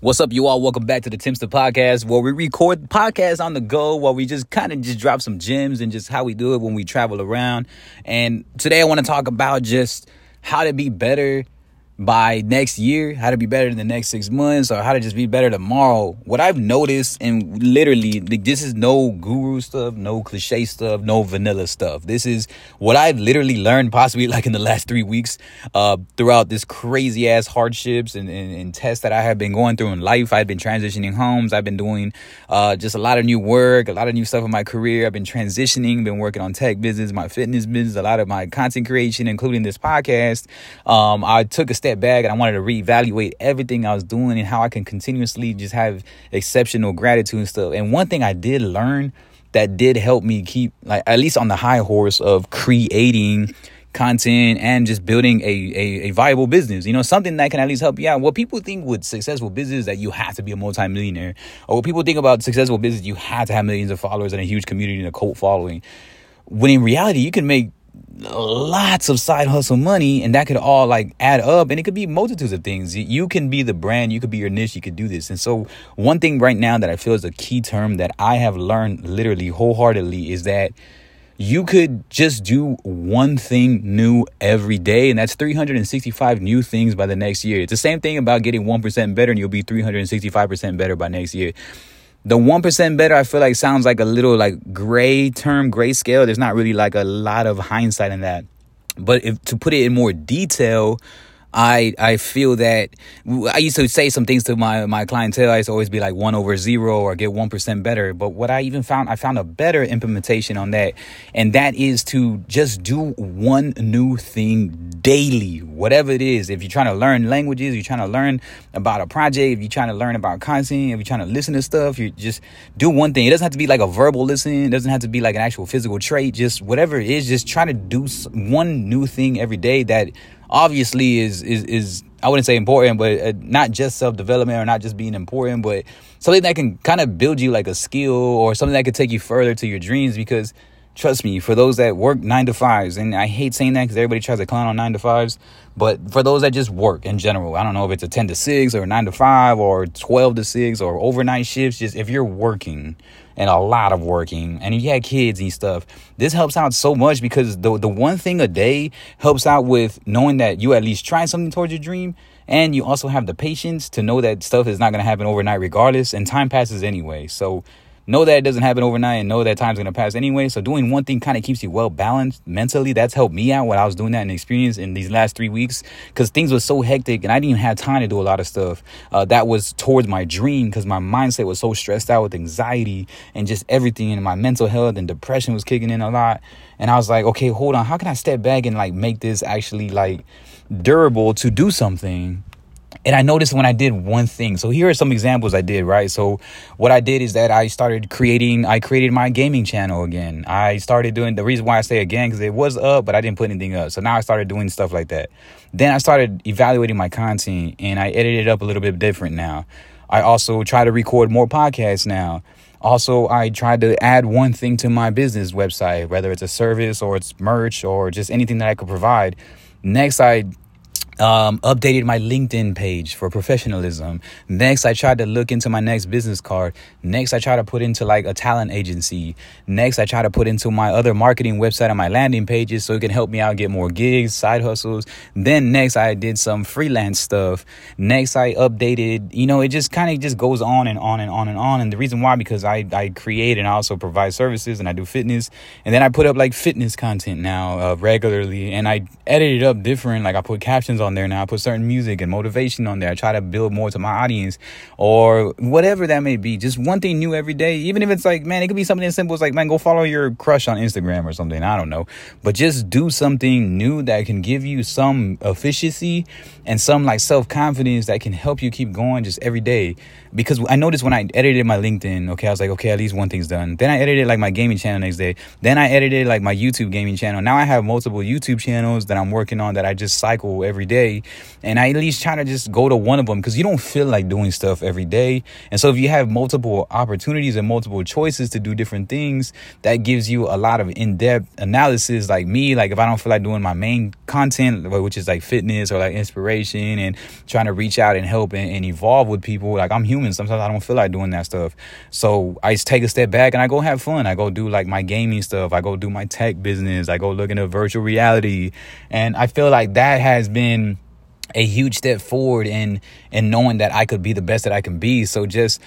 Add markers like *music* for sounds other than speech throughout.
What's up, you all? Welcome back to the Timster Podcast, where we record podcasts on the go, while we just kind of just drop some gems and just how we do it when we travel around. And today I want to talk about just how to be better by next year, how to be better in the next six months, or how to just be better tomorrow. What I've noticed, and literally, this is no guru stuff, no cliche stuff, no vanilla stuff. This is what I've literally learned, possibly *laughs* like in the last three weeks, uh, throughout this crazy ass hardships and, and, and, tests that I have been going through in life. I've been transitioning homes. I've been doing uh, just a lot of new work, a lot of new stuff in my career. I've been transitioning, been working on tech business, my fitness business, a lot of my content creation, including this podcast. Um, I took a step step back and I wanted to reevaluate everything I was doing and how I can continuously just have exceptional gratitude and stuff. And one thing I did learn that did help me keep like at least on the high horse of creating content and just building a, a, a, viable business. You know, something that can at least help you out. What people think with successful business that you have to be a multimillionaire, or what people think about successful business, you have to have millions of followers and a huge community and a cult following. When in reality, you can make lots of side hustle money and that could all like add up and it could be multitudes of things. You can be the brand you could be your niche you could do this. And so one thing right now that i feel is a key term that i have learned literally wholeheartedly is that you could just do one thing new every day and that's 365 new things by the next year. It's the same thing about getting 1% better and you'll be 365% better by next year the 1% better i feel like sounds like a little like gray term gray scale. There's not really like a lot of hindsight in that. But if to put it in more detail I I feel that I used to say some things to my my clientele. I used to always be like one over zero or get one percent better. But what I even found, I found a better implementation on that, and that is to just do one new thing daily, whatever it is. If you're trying to learn languages, you're trying to learn about a project, if you're trying to learn about content, if you're trying to listen to stuff, you just do one thing. It doesn't have to be like a verbal listening. It doesn't have to be like an actual physical trait. Just whatever it is, just try to do one new thing every day that obviously is is is I wouldn't say important, but uh, not just self development or not just being important, but something that can kind of build you like a skill or something that could take you further to your dreams. Because trust me, for those that work nine to fives, and I hate saying that because everybody tries to clown on nine to fives, but for those that just work in general, I don't know if it's a ten to six or nine to five or twelve to six or overnight shifts. Just if you're working and a lot of working and you had kids and stuff this helps out so much because the the one thing a day helps out with knowing that you at least try something towards your dream and you also have the patience to know that stuff is not going to happen overnight regardless and time passes anyway so know that it doesn't happen overnight and know that time's gonna pass anyway. So doing one thing kind of keeps you well balanced mentally. That's helped me out when I was doing that and experience in these last three weeks because things were so hectic and I didn't even have time to do a lot of stuff uh, that was towards my dream because my mindset was so stressed out with anxiety and just everything and my mental health and depression was kicking in a lot. And I was like, okay, hold on, how can I step back and like make this actually like durable to do something and I noticed when I did one thing. So here are some examples I did, right? So what I did is that I started creating, I created my gaming channel again. I started doing the reason why I say again, because it was up, but I didn't put anything up. So now I started doing stuff like that. Then I started evaluating my content and I edited it up a little bit different now. I also try to record more podcasts now. Also, I tried to add one thing to my business website, whether it's a service or it's merch or just anything that I could provide. Next, I um, updated my LinkedIn page for professionalism. Next, I tried to look into my next business card. Next, I tried to put into like a talent agency. Next, I tried to put into my other marketing website and my landing pages so it can help me out get more gigs, side hustles. Then next, I did some freelance stuff. Next, I updated, you know, it just kind of just goes on and on and on and on. And the reason why, because I, I create and I also provide services and I do fitness. And then I put up like fitness content now uh, regularly and I edit it up different. Like I put captions on on there now. I put certain music and motivation on there. I try to build more to my audience or whatever that may be. Just one thing new every day. Even if it's like, man, it could be something as simple as like, man, go follow your crush on Instagram or something. I don't know. But just do something new that can give you some efficiency and some like self confidence that can help you keep going just every day. Because I noticed when I edited my LinkedIn, okay, I was like, okay, at least one thing's done. Then I edited like my gaming channel next day. Then I edited like my YouTube gaming channel. Now I have multiple YouTube channels that I'm working on that I just cycle every day day. And I at least try to just go to one of them because you don't feel like doing stuff every day. And so if you have multiple opportunities and multiple choices to do different things, that gives you a lot of in-depth analysis. Like me, like if I don't feel like doing my main content, which is like fitness or like inspiration and trying to reach out and help and, and evolve with people, like I'm human. Sometimes I don't feel like doing that stuff. So I just take a step back and I go have fun. I go do like my gaming stuff. I go do my tech business. I go look into virtual reality. And I feel like that has been a huge step forward in in knowing that I could be the best that I can be. So just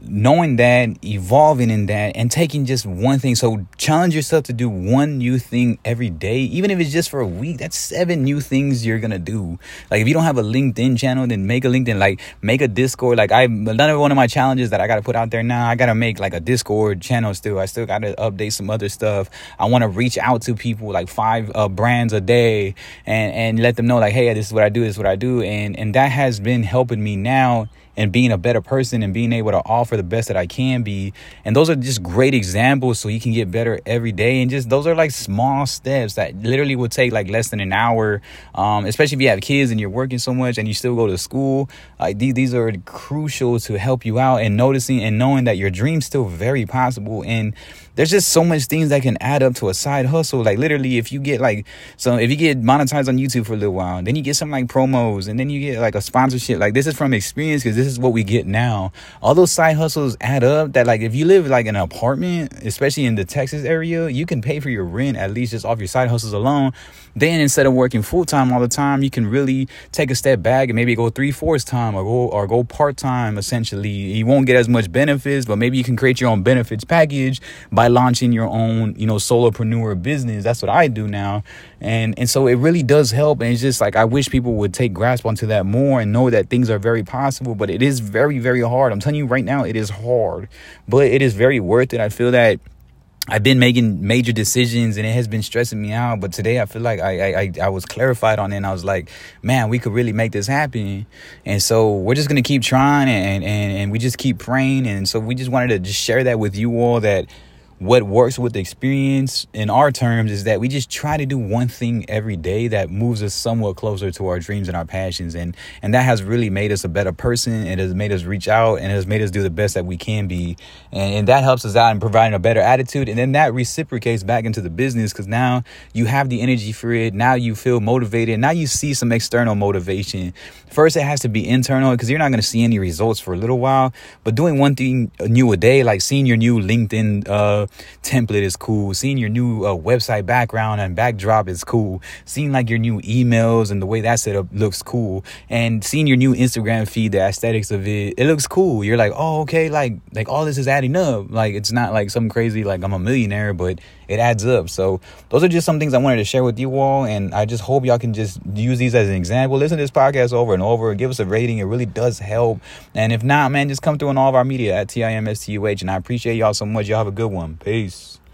knowing that, evolving in that, and taking just one thing. So challenge yourself to do one new thing every day, even if it's just for a week. That's seven new things you're gonna do. Like if you don't have a LinkedIn channel, then make a LinkedIn. Like make a Discord. Like I another one of my challenges that I gotta put out there now. I gotta make like a Discord channel still. I still gotta update some other stuff. I want to reach out to people like five uh, brands a day and and let them know like, hey, this is what I do. This is what I do. And and that has been helping me now and being a better person and being able to offer the best that I can be. And those are just great examples so you can get better every day. And just those are like small steps that literally will take like less than an hour. Um, especially if you have kids and you're working so much and you still go to school. Like these, these are crucial to help you out and noticing and knowing that your dream's still very possible. And there's just so much things that can add up to a side hustle. Like literally, if you get like so, if you get monetized on YouTube for a little while, then you get some like promos, and then you get like a sponsorship. Like this is from experience because this is what we get now. All those side hustles add up. That like if you live like in an apartment, especially in the Texas area, you can pay for your rent at least just off your side hustles alone. Then instead of working full time all the time, you can really take a step back and maybe go three fourths time or go or go part time. Essentially, you won't get as much benefits, but maybe you can create your own benefits package by launching your own, you know, solopreneur business. That's what I do now. And and so it really does help. And it's just like I wish people would take grasp onto that more and know that things are very possible. But is very, very hard. I'm telling you right now, it is hard. But it is very worth it. I feel that I've been making major decisions and it has been stressing me out. But today I feel like I, I, I was clarified on it and I was like, man, we could really make this happen. And so we're just going to keep trying and, and, and we just keep praying. And so we just wanted to just share that with you all that what works with experience in our terms is that we just try to do one thing every day that moves us somewhat closer to our dreams and our passions. And and that has really made us a better person. It has made us reach out and it has made us do the best that we can be. And, and that helps us out in providing a better attitude. And then that reciprocates back into the business because now you have the energy for it. Now you feel motivated. Now you see some external motivation. First it has to be internal because you're not going to see any results for a little while. But doing one thing new a day like seeing your new linkedin uh, template is cool. Seeing your new uh, website background and backdrop is cool. Seeing like your new emails and the way that setup looks cool. And seeing your new Instagram feed, the aesthetics of it, it looks cool. You're like, oh, okay, like like all this is adding up. Like it's not like some crazy like I'm a millionaire, but it adds up. So those are just some things I wanted to share with you all, and I just hope y'all can just use these as an example. Listen to this podcast over and over. Give us a rating; it really does help. And if not, man, just come through on all of our media at TIMSTUH. And I appreciate y'all so much. Y'all have a good one. Peace.